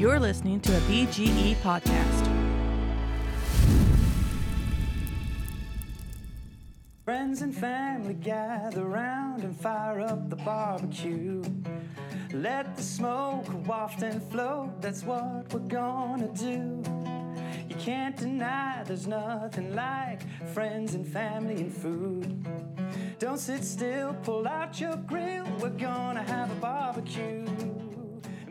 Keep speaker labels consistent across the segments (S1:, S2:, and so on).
S1: You're listening to a BGE podcast.
S2: Friends and family gather round and fire up the barbecue. Let the smoke waft and float, that's what we're gonna do. You can't deny there's nothing like friends and family and food. Don't sit still, pull out your grill, we're gonna have a barbecue.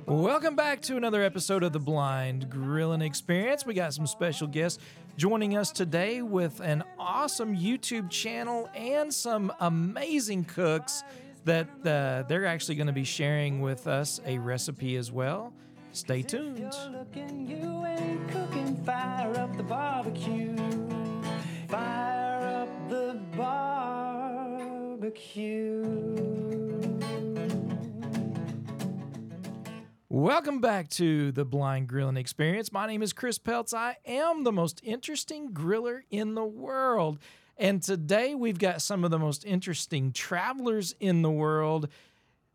S3: Welcome back to another episode of the Blind Grilling Experience. We got some special guests joining us today with an awesome YouTube channel and some amazing cooks that uh, they're actually going to be sharing with us a recipe as well. Stay tuned.
S2: You're looking, you fire up the barbecue.
S3: Welcome back to the Blind Grilling Experience. My name is Chris Peltz. I am the most interesting griller in the world. And today we've got some of the most interesting travelers in the world.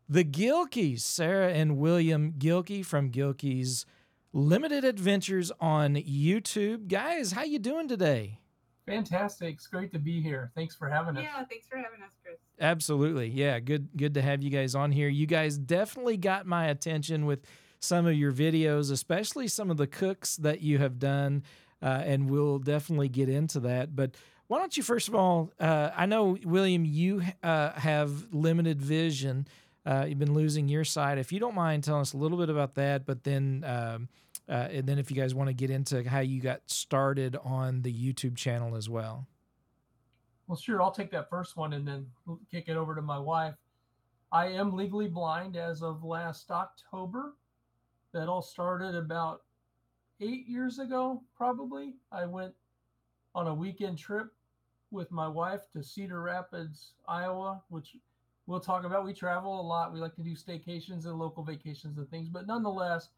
S3: The Guilkeys, Sarah and William Guilkey from Guilkey's Limited Adventures on YouTube. Guys, how you doing today?
S4: Fantastic. It's great to be here. Thanks for having us.
S5: Yeah, thanks for having us, Chris.
S3: Absolutely. Yeah, good good to have you guys on here. You guys definitely got my attention with some of your videos, especially some of the cooks that you have done, uh, and we'll definitely get into that. But why don't you first of all? Uh, I know William, you uh, have limited vision. Uh, you've been losing your sight. If you don't mind telling us a little bit about that, but then um, uh, and then if you guys want to get into how you got started on the YouTube channel as well.
S4: Well, sure. I'll take that first one and then kick it over to my wife. I am legally blind as of last October. That all started about eight years ago, probably. I went on a weekend trip with my wife to Cedar Rapids, Iowa, which we'll talk about. We travel a lot. We like to do staycations and local vacations and things, but nonetheless,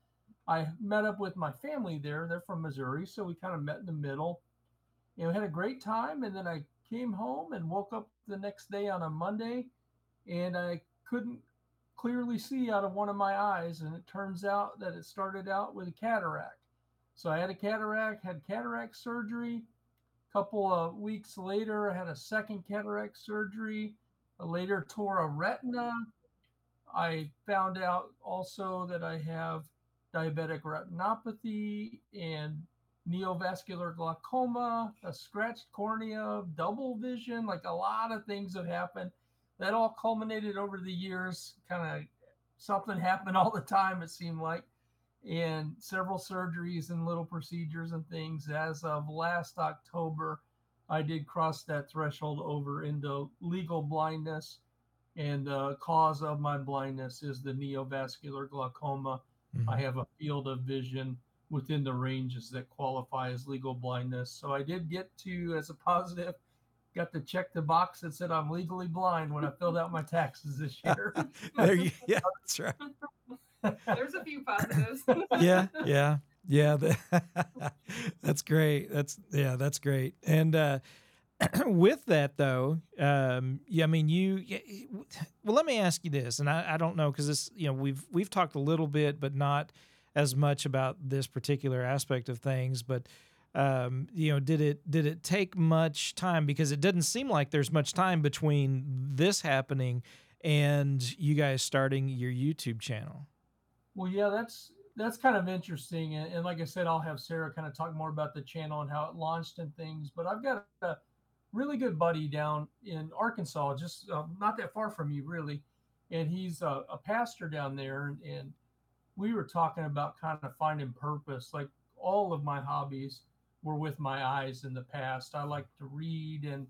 S4: I met up with my family there. They're from Missouri, so we kind of met in the middle. And we had a great time. And then I came home and woke up the next day on a Monday, and I couldn't clearly see out of one of my eyes. And it turns out that it started out with a cataract. So I had a cataract, had cataract surgery. A couple of weeks later, I had a second cataract surgery. I later tore a retina. I found out also that I have diabetic retinopathy and neovascular glaucoma, a scratched cornea, double vision, like a lot of things have happened. That all culminated over the years, kind of something happened all the time, it seemed like, and several surgeries and little procedures and things. As of last October, I did cross that threshold over into legal blindness. And the cause of my blindness is the neovascular glaucoma. Mm-hmm. I have a field of vision within the ranges that qualify as legal blindness. So I did get to, as a positive, got to check the box that said I'm legally blind when I filled out my taxes this year.
S3: there you, yeah, that's right.
S5: There's a few positives.
S3: yeah, yeah, yeah. that's great. That's yeah, that's great. And uh, with that though, um, yeah, I mean, you. Well, let me ask you this, and I, I don't know because this, you know, we've we've talked a little bit, but not as much about this particular aspect of things. But um, you know, did it did it take much time? Because it didn't seem like there's much time between this happening and you guys starting your YouTube channel.
S4: Well, yeah, that's that's kind of interesting, and, and like I said, I'll have Sarah kind of talk more about the channel and how it launched and things. But I've got a really good buddy down in Arkansas, just uh, not that far from you, really. And he's a, a pastor down there. And, and, we were talking about kind of finding purpose. Like all of my hobbies were with my eyes in the past. I like to read and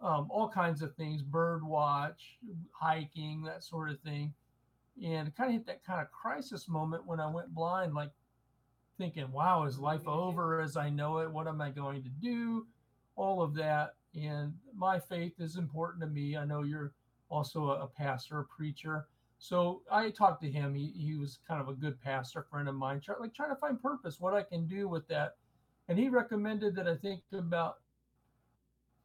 S4: um, all kinds of things, bird watch, hiking, that sort of thing. And it kind of hit that kind of crisis moment when I went blind, like thinking, wow, is life over as I know it? What am I going to do? All of that and my faith is important to me. I know you're also a, a pastor, a preacher. So I talked to him. He, he was kind of a good pastor friend of mine, try, like trying to find purpose, what I can do with that. And he recommended that I think about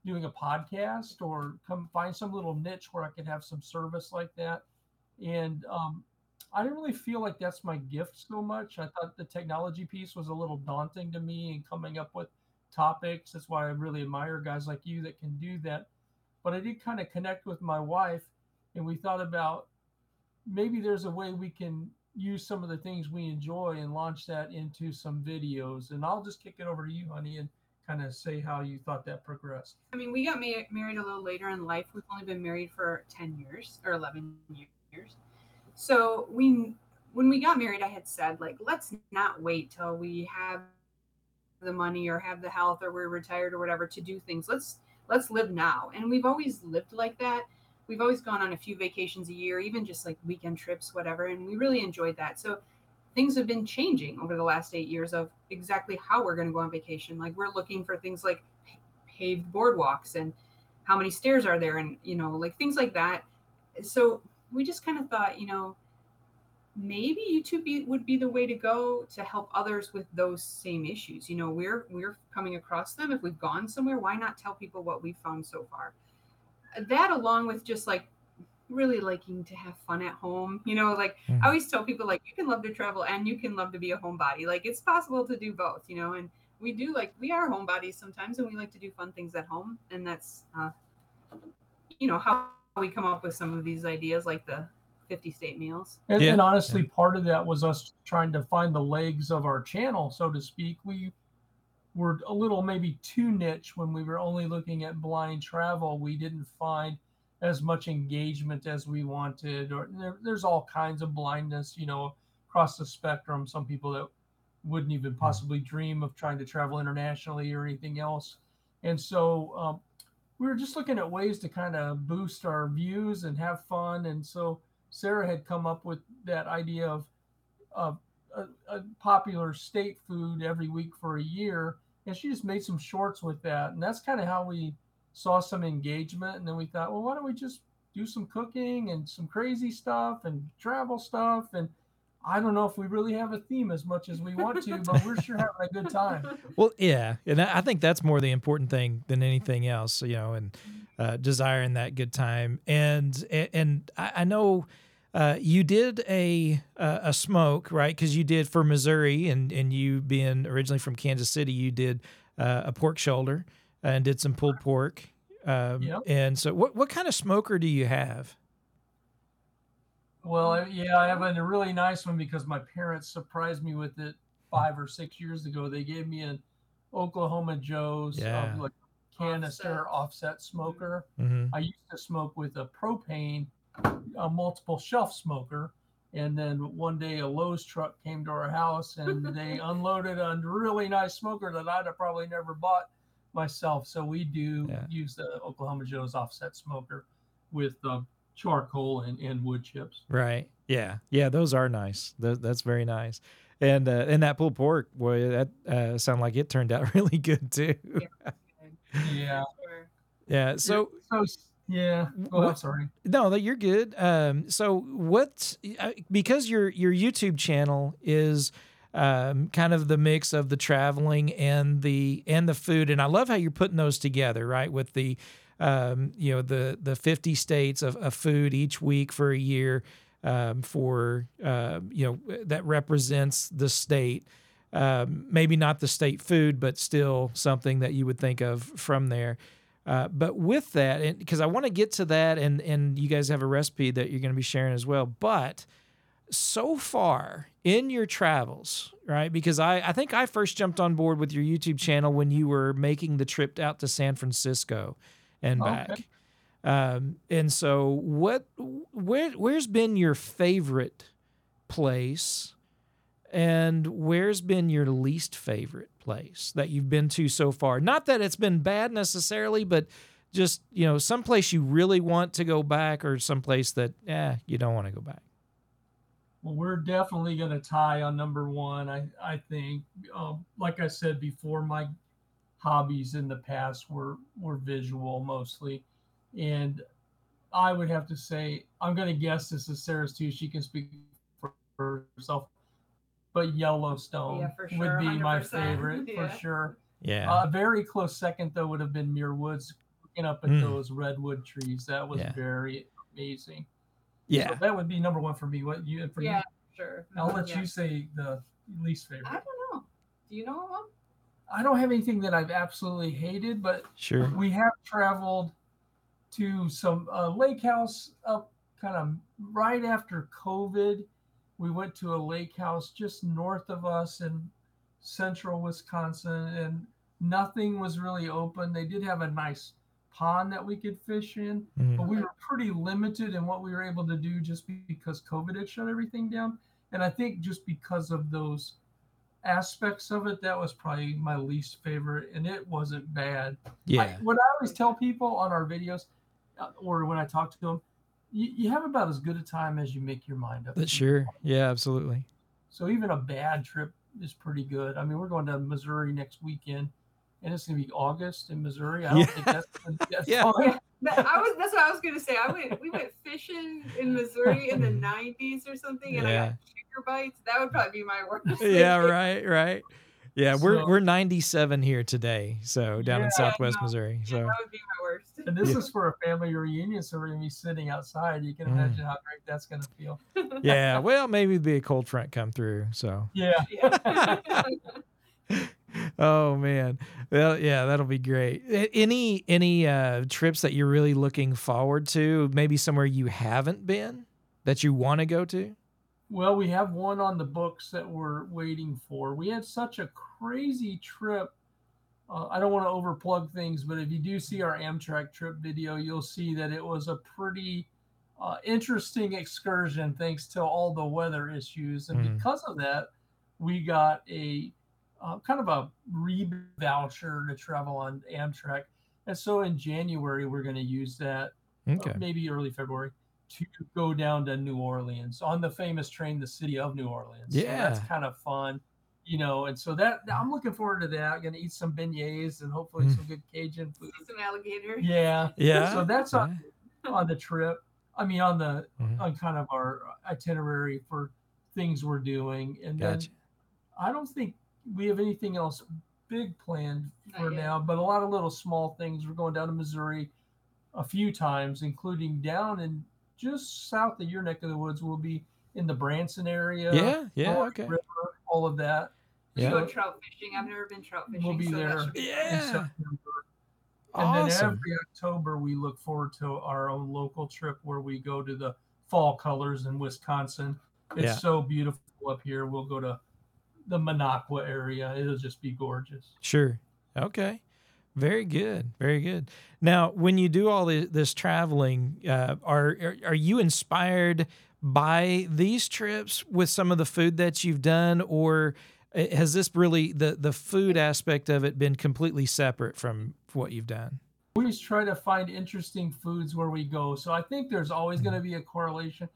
S4: doing a podcast or come find some little niche where I could have some service like that. And um, I didn't really feel like that's my gift so much. I thought the technology piece was a little daunting to me and coming up with topics. That's why I really admire guys like you that can do that. But I did kind of connect with my wife, and we thought about maybe there's a way we can use some of the things we enjoy and launch that into some videos. And I'll just kick it over to you, honey, and kind of say how you thought that progressed.
S5: I mean, we got ma- married a little later in life. We've only been married for 10 years or 11 years. So we, when we got married, I had said, like, let's not wait till we have the money or have the health or we're retired or whatever to do things. Let's let's live now. And we've always lived like that. We've always gone on a few vacations a year, even just like weekend trips, whatever. And we really enjoyed that. So things have been changing over the last eight years of exactly how we're going to go on vacation. Like we're looking for things like paved boardwalks and how many stairs are there and, you know, like things like that. So we just kind of thought, you know, maybe YouTube be, would be the way to go to help others with those same issues. You know, we're we're coming across them. If we've gone somewhere, why not tell people what we've found so far? That along with just like really liking to have fun at home. You know, like
S3: Mhm.
S5: I always tell people like you can love to travel and you can love to be a homebody. Like it's possible to do both, you know, and we do like we are homebodies sometimes and we like to do fun things at home and that's uh you know how we come up with some of these ideas like the 50 state meals.
S4: And,
S3: Yeah.
S4: and honestly, part of that was us trying to find the legs of our channel, so to speak. We were a little maybe too niche when we were only looking at blind travel. We didn't find as much engagement as we wanted, or there, there's all kinds of blindness, you know, across the spectrum. Some people that wouldn't even possibly dream of trying to travel internationally or anything else. And so um, we were just looking at ways to kind of boost our views and have fun. And so Sarah had come up with that idea of, of a, a popular state food every week for a year. And she just made some shorts with that. And that's kind of how we saw some engagement. And then we thought, well, why don't we just do some cooking and some crazy stuff and travel stuff? And I don't know if we really have a theme as much as we want to, but we're sure having a good time.
S3: Well, yeah, and I think that's more the important thing than anything else, you know, and uh, desiring that good time. And and I know uh, you did a a, a smoke right because you did for Missouri, and and you being originally from Kansas City, you did uh, a pork shoulder and did some pulled pork. Um,
S4: Yep.
S3: And so, what what kind of smoker do you have?
S4: Well, yeah, I have a really nice one because my parents surprised me with it five or six years ago. They gave me an Oklahoma Joe's uh,
S3: Yeah.
S4: like canister offset smoker.
S3: hmm
S4: I used to smoke with a propane, a multiple shelf smoker. And then one day a Lowe's truck came to our house and they unloaded a really nice smoker that I'd have probably never bought myself. So we do
S3: Yeah.
S4: use the Oklahoma Joe's offset smoker with uh, charcoal and, and wood chips.
S3: Right. Yeah. Yeah. Those are nice. Th- that's very nice. And uh, and that pulled pork, boy, that uh, sounded like it turned out really good too.
S4: Yeah.
S5: Sure.
S3: Yeah. So
S4: so yeah. Go ahead, sorry.
S3: no, that you're good. Um, so what? uh, Because your your YouTube channel is um, kind of the mix of the traveling and the and the food, and I love how you're putting those together, right? With the um, you know the the 50 states of, of food each week for a year um, for uh, you know that represents the state. Um, maybe not the state food, but still something that you would think of from there. Uh, but with that, because I want to get to that, and and you guys have a recipe that you're going to be sharing as well. But so far in your travels, right? Because I I think I first jumped on board with your YouTube channel when you were making the trip out to San Francisco and
S4: Okay.
S3: back. Um, and so what where where's been your favorite place and where's been your least favorite place that you've been to so far? Not that it's been bad necessarily, but just, you know, someplace you really want to go back or someplace that eh, you don't want to go back.
S4: Well, we're definitely going to tie on number one. I I think, um, like I said before, my hobbies in the past were were visual mostly, and I would have to say I'm going to guess this is Sarah's too. She can speak for herself, but Yellowstone
S5: Yeah, for
S4: would be my
S5: 100%,
S4: favorite
S5: yeah.
S4: for sure.
S3: Yeah.
S4: A very close second though would have been Muir Woods, looking up at
S3: Mm.
S4: those redwood trees. That was
S3: Yeah.
S4: very amazing.
S3: Yeah.
S4: So that would be number one for me. What you for
S5: Yeah,
S4: you?
S5: sure.
S4: I'll let
S5: Yeah.
S4: you say the least favorite.
S5: I don't know. Do you know one?
S4: I don't have anything that I've absolutely hated, but
S3: Sure.
S4: we have traveled to some uh, lake house up kind of right after COVID. We went to a lake house just north of us in central Wisconsin, and nothing was really open. They did have a nice pond that we could fish in,
S3: Mhm.
S4: but we were pretty limited in what we were able to do just because COVID had shut everything down. And I think just because of those aspects of it, that was probably my least favorite, and it wasn't bad. I,
S3: Yeah.
S4: what I always tell people on our videos, uh, or when I talk to them, you, you have about as good a time as you make your mind up.
S3: That's sure. Yeah, absolutely.
S4: So even a bad trip is pretty good. I mean, we're going to Missouri next weekend, and it's gonna be August in Missouri. I don't
S3: Yeah.
S4: think that's, that's
S3: Yeah.
S4: fun.
S5: I was. That's what I was gonna say. I went. We went fishing in Missouri in the '90s or something, and I got chicker bites. That would probably be my worst.
S3: Yeah, right, right. Yeah, we're we're 97 here today, so down
S4: Yeah,
S3: in Southwest
S5: no,
S3: Missouri.
S5: Yeah,
S3: So
S5: that would be my worst.
S4: And this
S3: Yeah.
S4: is for a family reunion, so we're gonna be sitting outside. You can
S3: Mm.
S4: imagine how great that's gonna feel.
S3: yeah, well, maybe it'd be a cold front come through. So
S4: Yeah.
S5: Yeah.
S3: oh man well yeah that'll be great any any uh trips that you're really looking forward to maybe somewhere you haven't been that you want to go to
S4: Well, we have one on the books that we're waiting for. We had such a crazy trip. Uh, I don't want to overplug things, but if you do see our Amtrak trip video, you'll see that it was a pretty uh, interesting excursion thanks to all the weather issues. And
S3: Mhm.
S4: because of that, we got a uh, kind of a re voucher to travel on Amtrak. And so in January, we're going to use that uh,
S3: okay
S4: maybe early February, to go down to New Orleans on the famous train, the city of New Orleans. So that's kind of fun, you know. And so that I'm looking forward to that. I'm Going to eat some beignets and hopefully
S3: Mm.
S4: some good Cajun food.
S5: See some alligator.
S4: Yeah,
S3: yeah
S4: So that's on on the trip. I mean, on the
S3: Mhm.
S4: on kind of our itinerary for things we're doing, and then I don't think we have anything else big planned
S5: Not
S4: for now, but a lot of little small things. We're going down to Missouri a few times, including down in just south of your neck of the woods. We'll be in the Branson area.
S3: yeah yeah
S4: Roaring
S3: okay
S4: River, all of that.
S3: Yeah.
S5: go trout fishing. I've never been trout fishing.
S4: We'll be
S5: so
S4: there.
S5: That should be fun.
S4: In
S3: yeah
S4: September. And then
S3: awesome
S4: every October, we look forward to our own local trip where we go to the fall colors in Wisconsin. It's
S3: Yeah.
S4: so beautiful up here. We'll go to the Minocqua area. It'll just be gorgeous.
S3: Sure. Okay. Very good. Very good. Now, when you do all this, this traveling, uh, are, are are you inspired by these trips with some of the food that you've done, or uh, has this really the the food aspect of it been completely separate from what you've done?
S4: We always try to find interesting foods where we go. So I think there's always going to be a correlation.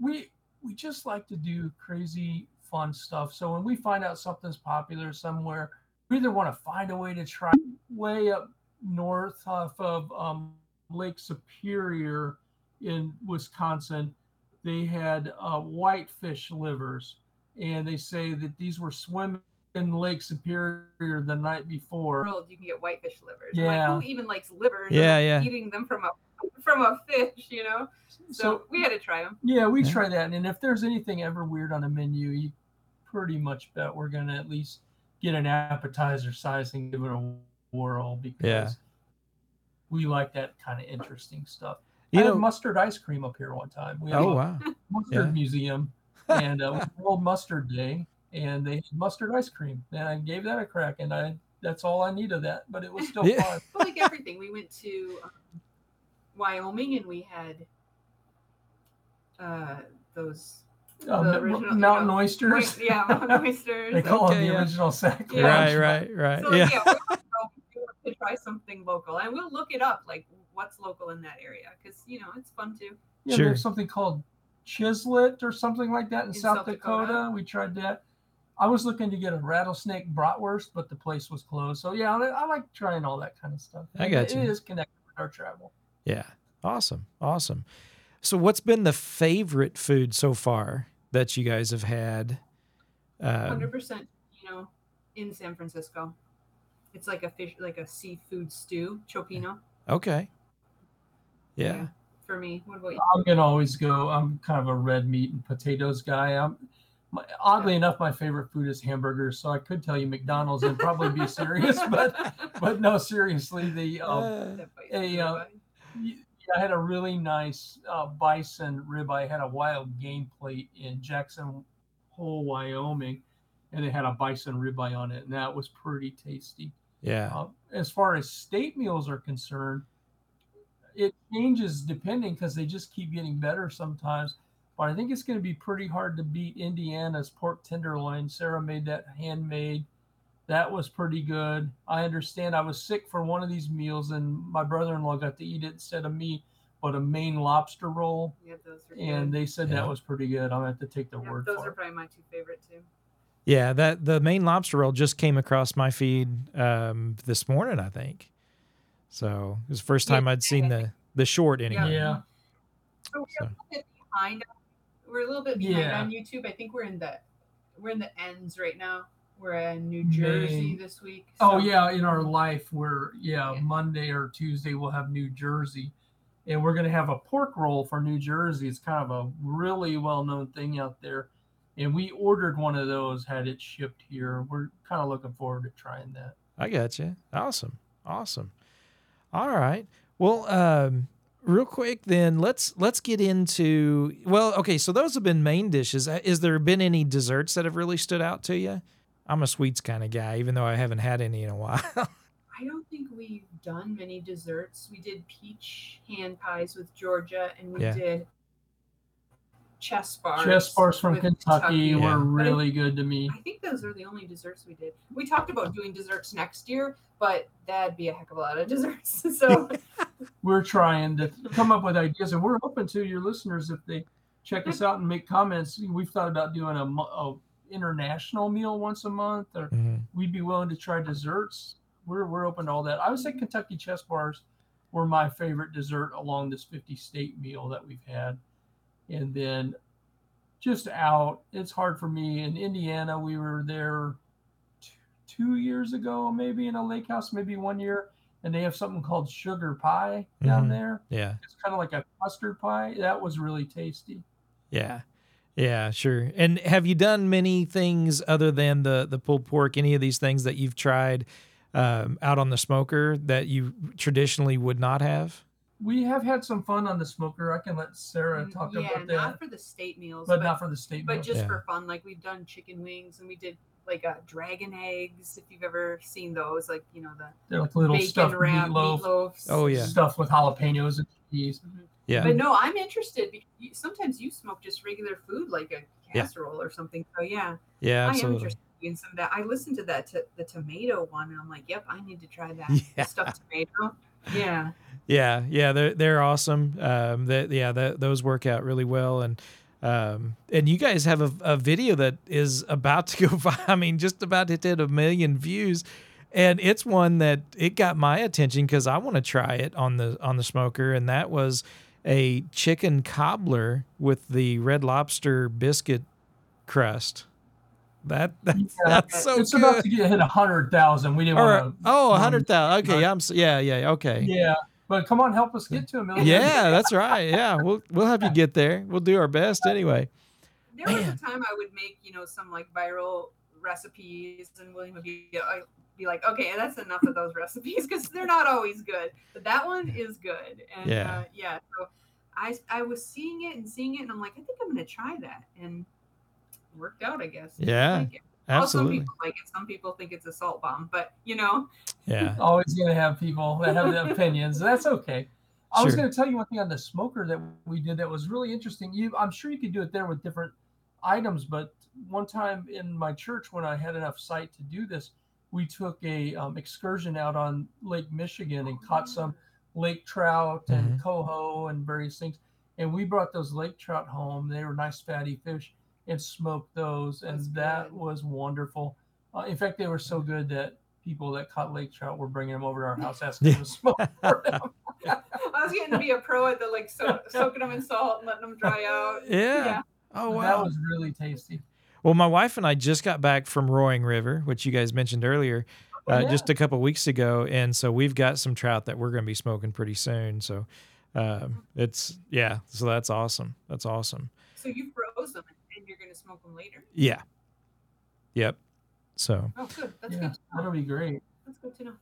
S4: We we just like to do crazy fun stuff. So when we find out something's popular somewhere, we either want to find a way to try way up north off of um, Lake Superior in Wisconsin. They had uh, whitefish livers, and they say that these were swimming in Lake Superior the night before.
S5: World, you can get whitefish livers.
S4: Yeah.
S5: Like, who even likes livers?
S3: Yeah, yeah.
S5: Eating them from a from a fish, you know. So,
S4: So
S5: we had to try them.
S4: Yeah, we
S3: Yeah.
S4: try that. And if there's anything ever weird on a menu, you pretty much bet we're gonna at least get an appetizer size and give it a whirl because
S3: Yeah.
S4: we like that kind of interesting stuff.
S3: You
S4: I had mustard ice cream up here one time. We had
S3: Oh
S4: a
S3: wow.
S4: mustard
S3: Yeah.
S4: museum and uh, it was World Mustard Day and they had mustard ice cream. And I gave that a crack and I that's all I need of that, but it was still
S3: Yeah.
S4: fun.
S5: But like everything, we went to um, Wyoming and we had uh, those
S4: Um,
S5: The original-
S4: mountain
S5: yeah.
S4: oysters.
S5: Oy- yeah, mountain oysters.
S4: They call
S3: Okay,
S4: them the
S3: yeah.
S4: original sack.
S5: Yeah.
S3: Right, right, right.
S5: So
S3: yeah.
S5: yeah, try something local, and we'll look it up, like what's local in that area, because you know it's fun too.
S4: Yeah,
S3: Sure.
S4: there's something called Chislic or something like that in,
S5: In
S4: South,
S5: South
S4: Dakota.
S5: Dakota.
S4: We tried that. I was looking to get a rattlesnake bratwurst, but the place was closed. So yeah, I, I like trying all that kind of stuff.
S3: I got
S4: It
S3: you.
S4: is connected with our travel.
S3: Yeah. Awesome. Awesome. So what's been the favorite food so far that you guys have had? Um,
S5: Hundred percent, you know, in San Francisco, it's like a fish, like a seafood stew, cioppino.
S3: okay. Yeah.
S5: for me. What about you?
S4: I'm gonna always go. I'm kind of a red meat and potatoes guy. I'm my, oddly enough, my favorite food is hamburgers. So I could tell you McDonald's and probably be serious, but but no, seriously, the um,
S3: Uh,
S4: a, uh,
S5: but-
S4: y- I had a really nice uh, bison rib. I had a wild game plate in Jackson Hole, Wyoming, and it had a bison ribeye on it, and that was pretty tasty.
S3: Yeah.
S4: Uh, as far as state meals are concerned, it changes depending because they just keep getting better sometimes. But I think it's going to be pretty hard to beat Indiana's pork tenderloin. Sarah made that handmade. That was pretty good. I understand I was sick for one of these meals, and my brother in law got to eat it instead of me, but a Maine lobster roll.
S5: yeah, those are
S4: And
S5: good.
S4: they said
S3: Yeah.
S4: that was pretty good. I'm going to have to take the
S5: Yeah,
S4: word
S5: those
S4: for Those
S5: are
S4: it.
S5: probably my two favorite too.
S3: Yeah, that the Maine lobster roll just came across my feed um, this morning, I think. So it was the first
S5: Yeah,
S3: time I'd seen the the short anyway.
S4: Yeah.
S5: So we're
S3: So-
S5: a little bit behind. We're a little bit behind
S4: Yeah.
S5: on YouTube. I think we're in the we're in the ends right now. We're in New Jersey
S4: Maine.
S5: this week.
S4: Oh yeah, in our life, we're yeah,
S5: Yeah.
S4: Monday or Tuesday we'll have New Jersey, and we're gonna have a pork roll for New Jersey. It's kind of a really well-known thing out there, and we ordered one of those, had it shipped here. We're kind of looking forward to trying that.
S3: I got you. Awesome. Awesome. All right. Well, um, real quick then, let's let's get into well, okay, so those have been main dishes. Uh, Is there been any desserts that have really stood out to you? I'm a sweets kind of guy, even though I haven't had any in a while.
S5: I don't think we've done many desserts. We did peach hand pies with Georgia, and we
S3: Yeah.
S5: did chess bars.
S4: Chess bars from
S5: with
S4: Kentucky
S3: Yeah.
S4: were
S5: But I-
S4: really good to me.
S5: I think those are the only desserts we did. We talked about doing desserts next year, but that'd be a heck of a lot of desserts. So
S4: We're trying to come up with ideas, and we're open to your listeners if they check us out and make comments. We've thought about doing a, mo- a international meal once a month, or
S3: Mhm.
S4: we'd be willing to try desserts. We're we're open to all that. I would say Kentucky chess bars were my favorite dessert along this 50 state meal that we've had. And then just out, it's hard for me. In Indiana, we were there t- two years ago, maybe in a lake house, maybe one year, and they have something called sugar pie down
S3: Mhm.
S4: there.
S3: Yeah.
S4: It's kind of like a custard pie. That was really tasty.
S3: Yeah. Yeah, sure. And have you done many things other than the the pulled pork? Any of these things that you've tried um, out on the smoker that you traditionally would not have?
S4: We have had some fun on the smoker. I can let Sarah
S5: Mm,
S4: talk
S5: yeah,
S4: about that,
S5: not for the state meals,
S4: but not for the state meals.
S5: but
S4: meal.
S5: just
S3: Yeah.
S5: for fun. Like we've done chicken wings, and we did like uh, dragon eggs. If you've ever seen those, like you know the
S4: They're like little
S5: bacon
S4: stuffed
S5: wrap
S4: meatloaf,
S5: meatloafs.
S3: Oh, yeah.
S4: stuff with jalapenos and cheese.
S3: Yeah.
S5: But no, I'm interested because sometimes you smoke just regular food like a
S3: Yeah.
S5: casserole or something. So yeah,
S3: Yeah,
S5: I am interested in some of that. I listened to that to the tomato one, and I'm like, yep, I need to try that.
S3: Yeah.
S5: Stuffed tomato. Yeah.
S3: Yeah, yeah, they're they're awesome. Um, that yeah, that those work out really well, and um, and you guys have a, a video that is about to go. vi- I mean, just about to hit a million views, and it's one that it got my attention because I want to try it on the on the smoker, and that was a chicken cobbler with the Red Lobster biscuit crust. That that's,
S4: Yeah,
S3: that's so
S4: it's about to get hit a hundred thousand. We didn't
S3: Or,
S4: want to.
S3: oh, a hundred thousand. Okay, I'm s- yeah, yeah, okay.
S4: Yeah, but come on, help us get to a million.
S3: Yeah, that's right. Yeah, we'll we'll have you get there. We'll do our best anyway.
S5: There was a time I would make, you know, some like viral recipes, and William would be, uh, be like, okay, that's enough of those recipes because they're not always good. But that one is good. And
S3: Yeah.
S5: uh, yeah, so I I was seeing it and seeing it, and I'm like, I think I'm gonna try that, and it worked out, I guess.
S3: Yeah,
S5: like it. Well, some people like it. Some people think it's a salt bomb, but you know,
S3: Yeah.
S4: Always gonna have people that have the opinions. That's okay. I was gonna tell you one thing on the smoker that we did that was really interesting. You, I'm sure you could do it there with different items, but one time in my church when I had enough sight to do this, we took a um, excursion out on Lake Michigan and caught some lake trout and coho and various things. And we brought those lake trout home. They were nice fatty fish and smoked those, and
S5: That's
S4: that
S5: good.
S4: was wonderful. Uh, in fact, they were so good that people that caught lake trout were bringing them over to our house asking them to smoke for them.
S5: I was getting to be a pro at the like so, soaking them in salt and letting them dry out.
S3: Yeah. Oh wow.
S4: That was really tasty.
S3: Well, my wife and I just got back from Roaring River, which you guys mentioned earlier, uh,
S4: yeah.
S3: just a couple weeks ago, and so we've got some trout that we're going to be smoking pretty soon. So, Um, it's yeah, so that's awesome. That's awesome.
S5: So you froze them and you're gonna smoke them later.
S3: Yeah. Yep. So
S5: Oh, good. That's
S4: Yeah,
S5: good.
S4: That'll be great.
S5: That's good to know.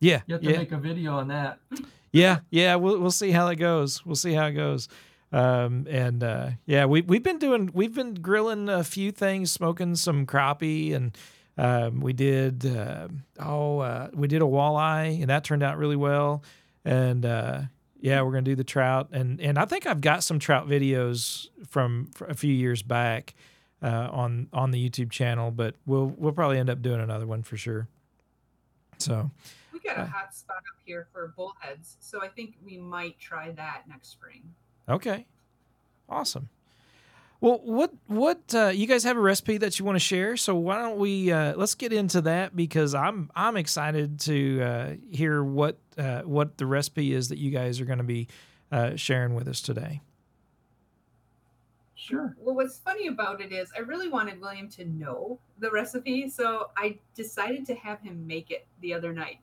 S3: yeah,
S4: You have to
S3: yeah,
S4: make a video on that.
S3: yeah, yeah. We'll we'll see how it goes. We'll see how it goes. Um, and uh, yeah, we we've been doing we've been grilling a few things, smoking some crappie, and um, we did uh, oh uh, we did a walleye, and that turned out really well. And uh, yeah, we're gonna do the trout, and and I think I've got some trout videos from a few years back uh, on on the YouTube channel, but we'll we'll probably end up doing another one for sure. So
S5: We got
S3: Uh,
S5: a hot spot up here for bullheads, so I think we might try that next spring.
S3: Okay. Awesome. Well, what what uh, you guys have a recipe that you want to share? So why don't we uh, let's get into that because I'm I'm excited to uh, hear what uh, what the recipe is that you guys are going to be uh, sharing with us today.
S4: Sure.
S5: Well, what's funny about it is I really wanted William to know the recipe, so I decided to have him make it the other night,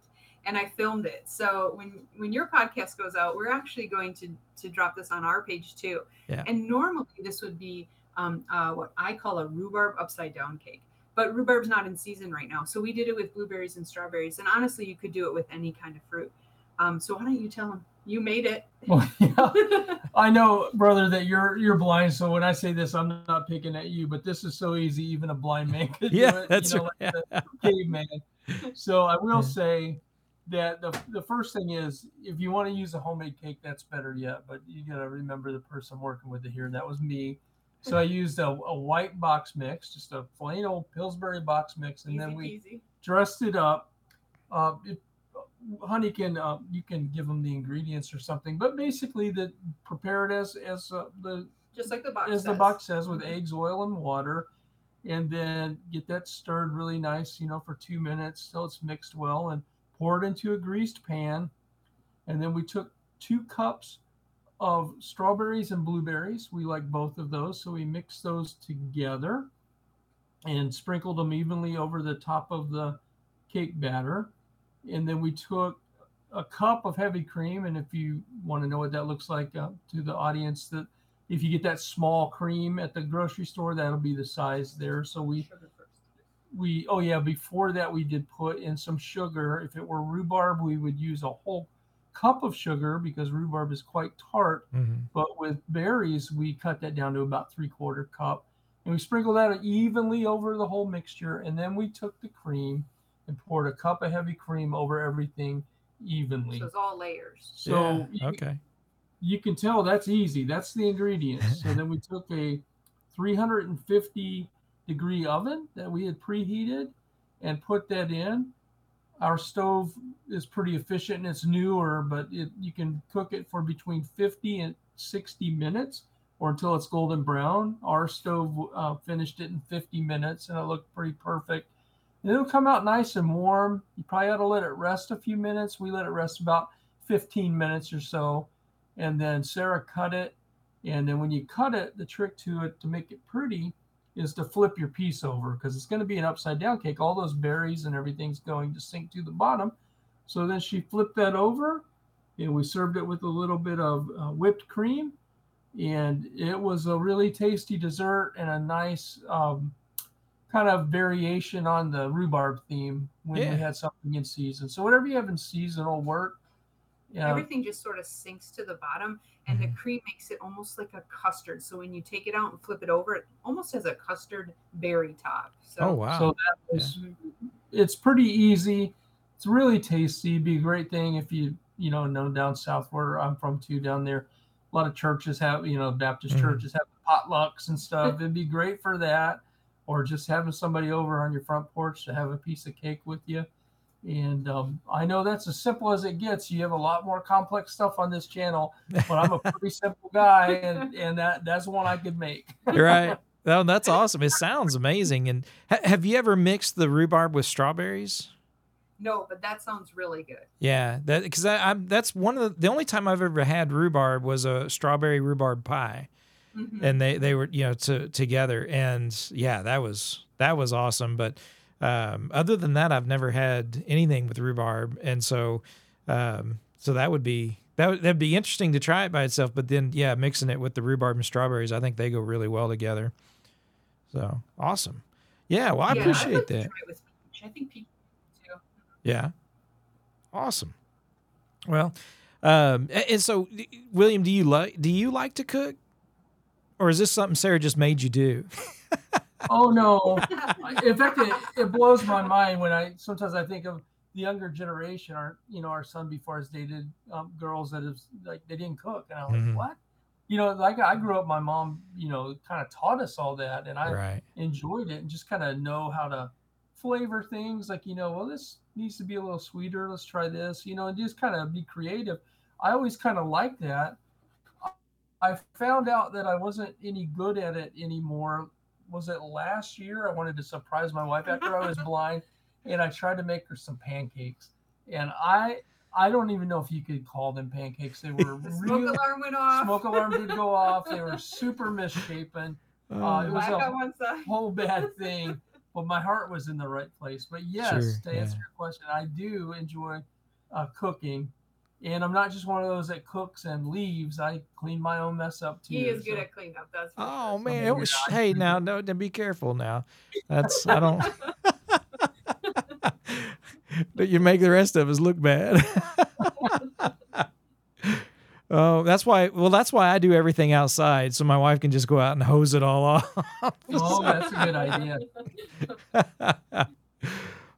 S5: and I filmed it. So when when your podcast goes out, we're actually going to to drop this on our page too.
S3: Yeah.
S5: And normally this would be um, uh, what I call a rhubarb upside down cake, but rhubarb's not in season right now, so we did it with blueberries and strawberries. And honestly, you could do it with any kind of fruit. Um, so why don't you tell him you made it?
S4: Well, yeah. I know, brother, that you're you're blind. So when I say this, I'm not picking at you, but this is so easy. Even a blind man could
S3: Yeah,
S4: do it.
S3: that's
S4: you know,
S3: right.
S4: like the caveman. So I will
S3: Yeah.
S4: say that the the first thing is if you want to use a homemade cake, that's better yet. But you gotta remember the person working with it here, and that was me. So I used a, a white box mix, just a plain old Pillsbury box mix, and
S5: Easy
S4: then we
S5: peasy.
S4: dressed it up. Uh, it, honey can uh, you can give them the ingredients or something, but basically the prepare it as as uh, the
S5: just like the box.
S4: as the box says with
S5: Mhm.
S4: eggs, oil, and water, and then get that stirred really nice, you know, for two minutes till it's mixed well, and pour it into a greased pan, and then we took two cups of strawberries and blueberries. We like both of those, so we mixed those together and sprinkled them evenly over the top of the cake batter. And then we took a cup of heavy cream. And if you want to know what that looks like uh, to the audience, that if you get that small cream at the grocery store, that'll be the size there. So we we oh yeah before that we did put in some sugar if it were rhubarb we would use a whole cup of sugar because rhubarb is quite tart
S3: Mhm.
S4: but with berries we cut that down to about three quarter cup and we sprinkle that evenly over the whole mixture and then we took the cream and poured a cup of heavy cream over everything evenly
S5: So it's all layers.
S4: so
S3: Yeah,
S4: you,
S3: okay.
S4: you can tell that's easy. That's the ingredients. so then we took a 350 degree oven that we had preheated and put that in. Our stove is pretty efficient and it's newer, but it, you can cook it for between 50 and 60 minutes or until it's golden brown. Our stove uh, finished it in 50 minutes and it looked pretty perfect. It'll come out nice and warm. You probably ought to let it rest a few minutes. We let it rest about 15 minutes or so and then Sarah cut it. And then when you cut it, the trick to it to make it pretty is to flip your piece over because it's going to be an upside down cake. All those berries and everything's going to sink to the bottom. So then she flipped that over and we served it with a little bit of uh, whipped cream. And it was a really tasty dessert and a nice um, kind of variation on the rhubarb theme when
S3: Yeah.
S4: we had something in season. So whatever you have in season will work. Yeah.
S5: Everything just sort of sinks to the bottom, and
S3: Mhm.
S5: the cream makes it almost like a custard. So when you take it out and flip it over, it almost has a custard berry top. So
S3: Oh wow.
S4: So that was, it's pretty easy. It's really tasty. Be a great thing if you, you know, know down south where I'm from too, down there. A lot of churches have, you know, Baptist
S3: Mhm.
S4: churches have potlucks and stuff. It'd be great for that. Or just having somebody over on your front porch to have a piece of cake with you. And um, I know that's as simple as it gets. You have a lot more complex stuff on this channel, but I'm a pretty simple guy, and, and that that's one I could make.
S3: You're right. Oh, that's awesome. It sounds amazing. And ha- have you ever mixed the rhubarb with strawberries?
S5: no, but that sounds really good.
S3: Yeah, that because I'm that's one of the the only time I've ever had rhubarb was a strawberry rhubarb pie,
S5: Mhm.
S3: and they they were you know to, together, and yeah, that was that was awesome. But um, other than that, I've never had anything with rhubarb, and so um, so that would be that would, that'd be interesting to try it by itself. But then, yeah, mixing it with the rhubarb and strawberries, I think they go really well together. So awesome. Yeah, well, I
S5: Yeah,
S3: appreciate that.
S5: with. I think people do.
S3: Yeah. Awesome. Well, um, and so William, do you like do you like to cook, or is this something Sarah just made you do?
S4: Oh no! In fact, it, it blows my mind when I sometimes I think of the younger generation. Our you know our son before has dated um, girls that have like they didn't cook, and I'm like,
S3: Mhm.
S4: what? You know, like I grew up, my mom, you know, kind of taught us all that, and I
S3: right.
S4: enjoyed it and just kind of know how to flavor things. Like you know, well, this needs to be a little sweeter. Let's try this. You know, and just kind of be creative. I always kind of like that. I found out that I wasn't any good at it anymore. Was it last year? I wanted to surprise my wife after I was blind, and I tried to make her some pancakes. And I, I don't even know if you could call them pancakes. They were
S5: The smoke
S4: really
S5: alarm went off.
S4: smoke alarm did go off. They were super misshapen. Uh, it was a
S5: on one side.
S4: whole bad thing, but my heart was in the right place. But yes,
S3: Sure,
S4: to answer
S3: yeah.
S4: your question, I do enjoy uh, cooking, and I'm not just one of those that cooks and leaves. I clean my own mess up too.
S5: He is good at cleanup. That's for
S3: Oh
S5: sure.
S3: man! It was, hey, now no, now be careful now. That's I don't. that you make the rest of us look bad. oh, that's why. Well, that's why I do everything outside, so my wife can just go out and hose it all off.
S4: Oh, that's a good idea.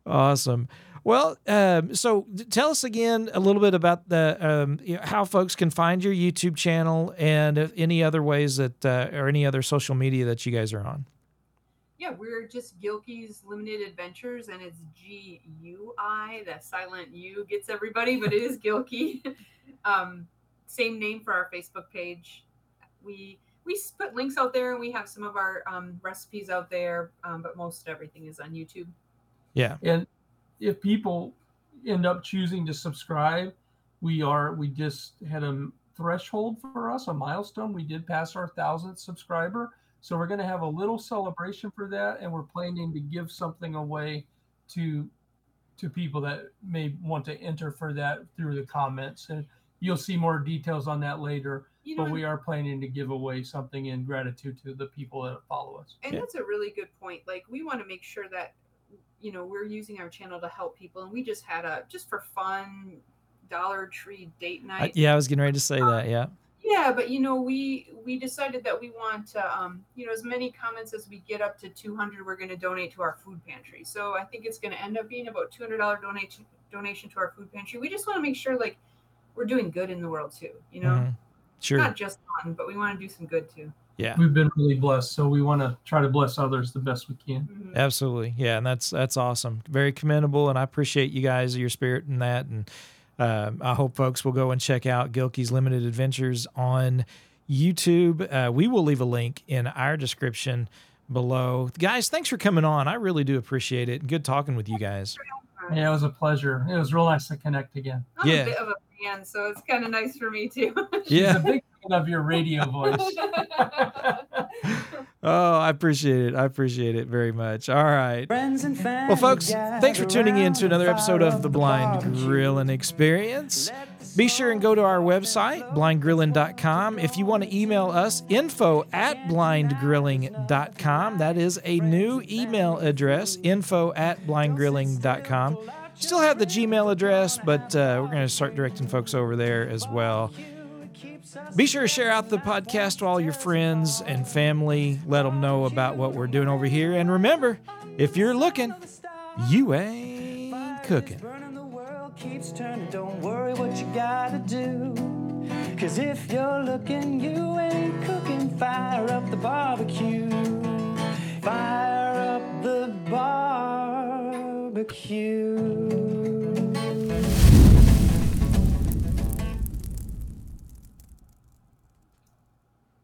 S3: awesome. Well, um, so tell us again a little bit about the um, you know, how folks can find your YouTube channel and if any other ways that uh, or any other social media that you guys are on.
S5: Yeah, we're just Guilkey's Limited Adventures, and it's G U I. The silent U gets everybody, but it is Guilkey. um, same name for our Facebook page. We we put links out there, and we have some of our um, recipes out there, um, but most everything is on YouTube.
S3: Yeah.
S4: And if people end up choosing to subscribe, we are we just had a threshold for us, a milestone. We did pass our thousandth subscriber. So we're going to have a little celebration for that, and we're planning to give something away to to people that may want to enter for that through the comments. And you'll see more details on that later.
S5: You know,
S4: But we are planning to give away something in gratitude to the people that follow us.
S5: and
S3: Yeah.
S5: that's a really good point. Like we want to make sure that you know we're using our channel to help people, and we just had a just for fun Dollar Tree date night.
S3: I, yeah, I was getting ready to say that. Yeah.
S5: Yeah, but you know, we we decided that we want to, um, you know, as many comments as we get up to 200, we're going to donate to our food pantry. So I think it's going to end up being about $200 donation donation to our food pantry. We just want to make sure like we're doing good in the world too. You know,
S3: Mhm. Sure.
S5: not just fun, but we want to do some good too.
S3: Yeah.
S4: We've been really blessed, so we want to try to bless others the best we can.
S5: Mhm.
S3: Absolutely. Yeah, and that's that's awesome. Very commendable, and I appreciate you guys, your spirit in that. And um, I hope folks will go and check out Guilkey's Limited Adventures on YouTube. Uh, we will leave a link in our description below. Guys, thanks for coming on. I really do appreciate it. Good talking with you guys.
S4: Yeah, it was a pleasure. It was real nice to connect again.
S5: I'm
S3: Yeah.
S5: A bit of a fan, so it's kind of nice for me too.
S4: She's
S3: Yeah.
S4: a big fan of your radio voice.
S3: Oh, I appreciate it. I appreciate it very much. All right.
S2: Friends and family
S3: Well, folks, thanks for tuning in to another episode of the
S2: the
S3: Blind
S2: barbecue.
S3: Grilling Experience. Be sure and go to our website, blindgrilling.com. If you want to email us, info at blindgrilling.com. That is a new email address, info at blindgrilling.com. Still have the Gmail address, but uh, we're going to start directing folks over there as well. Be sure to share out the podcast to all your friends and family. Let them know about what we're doing over here. And remember, if you're looking, you ain't cooking.
S2: Don't worry what you gotta do. Cause if you're looking, you ain't cooking. Fire up the barbecue. Fire up the barbecue.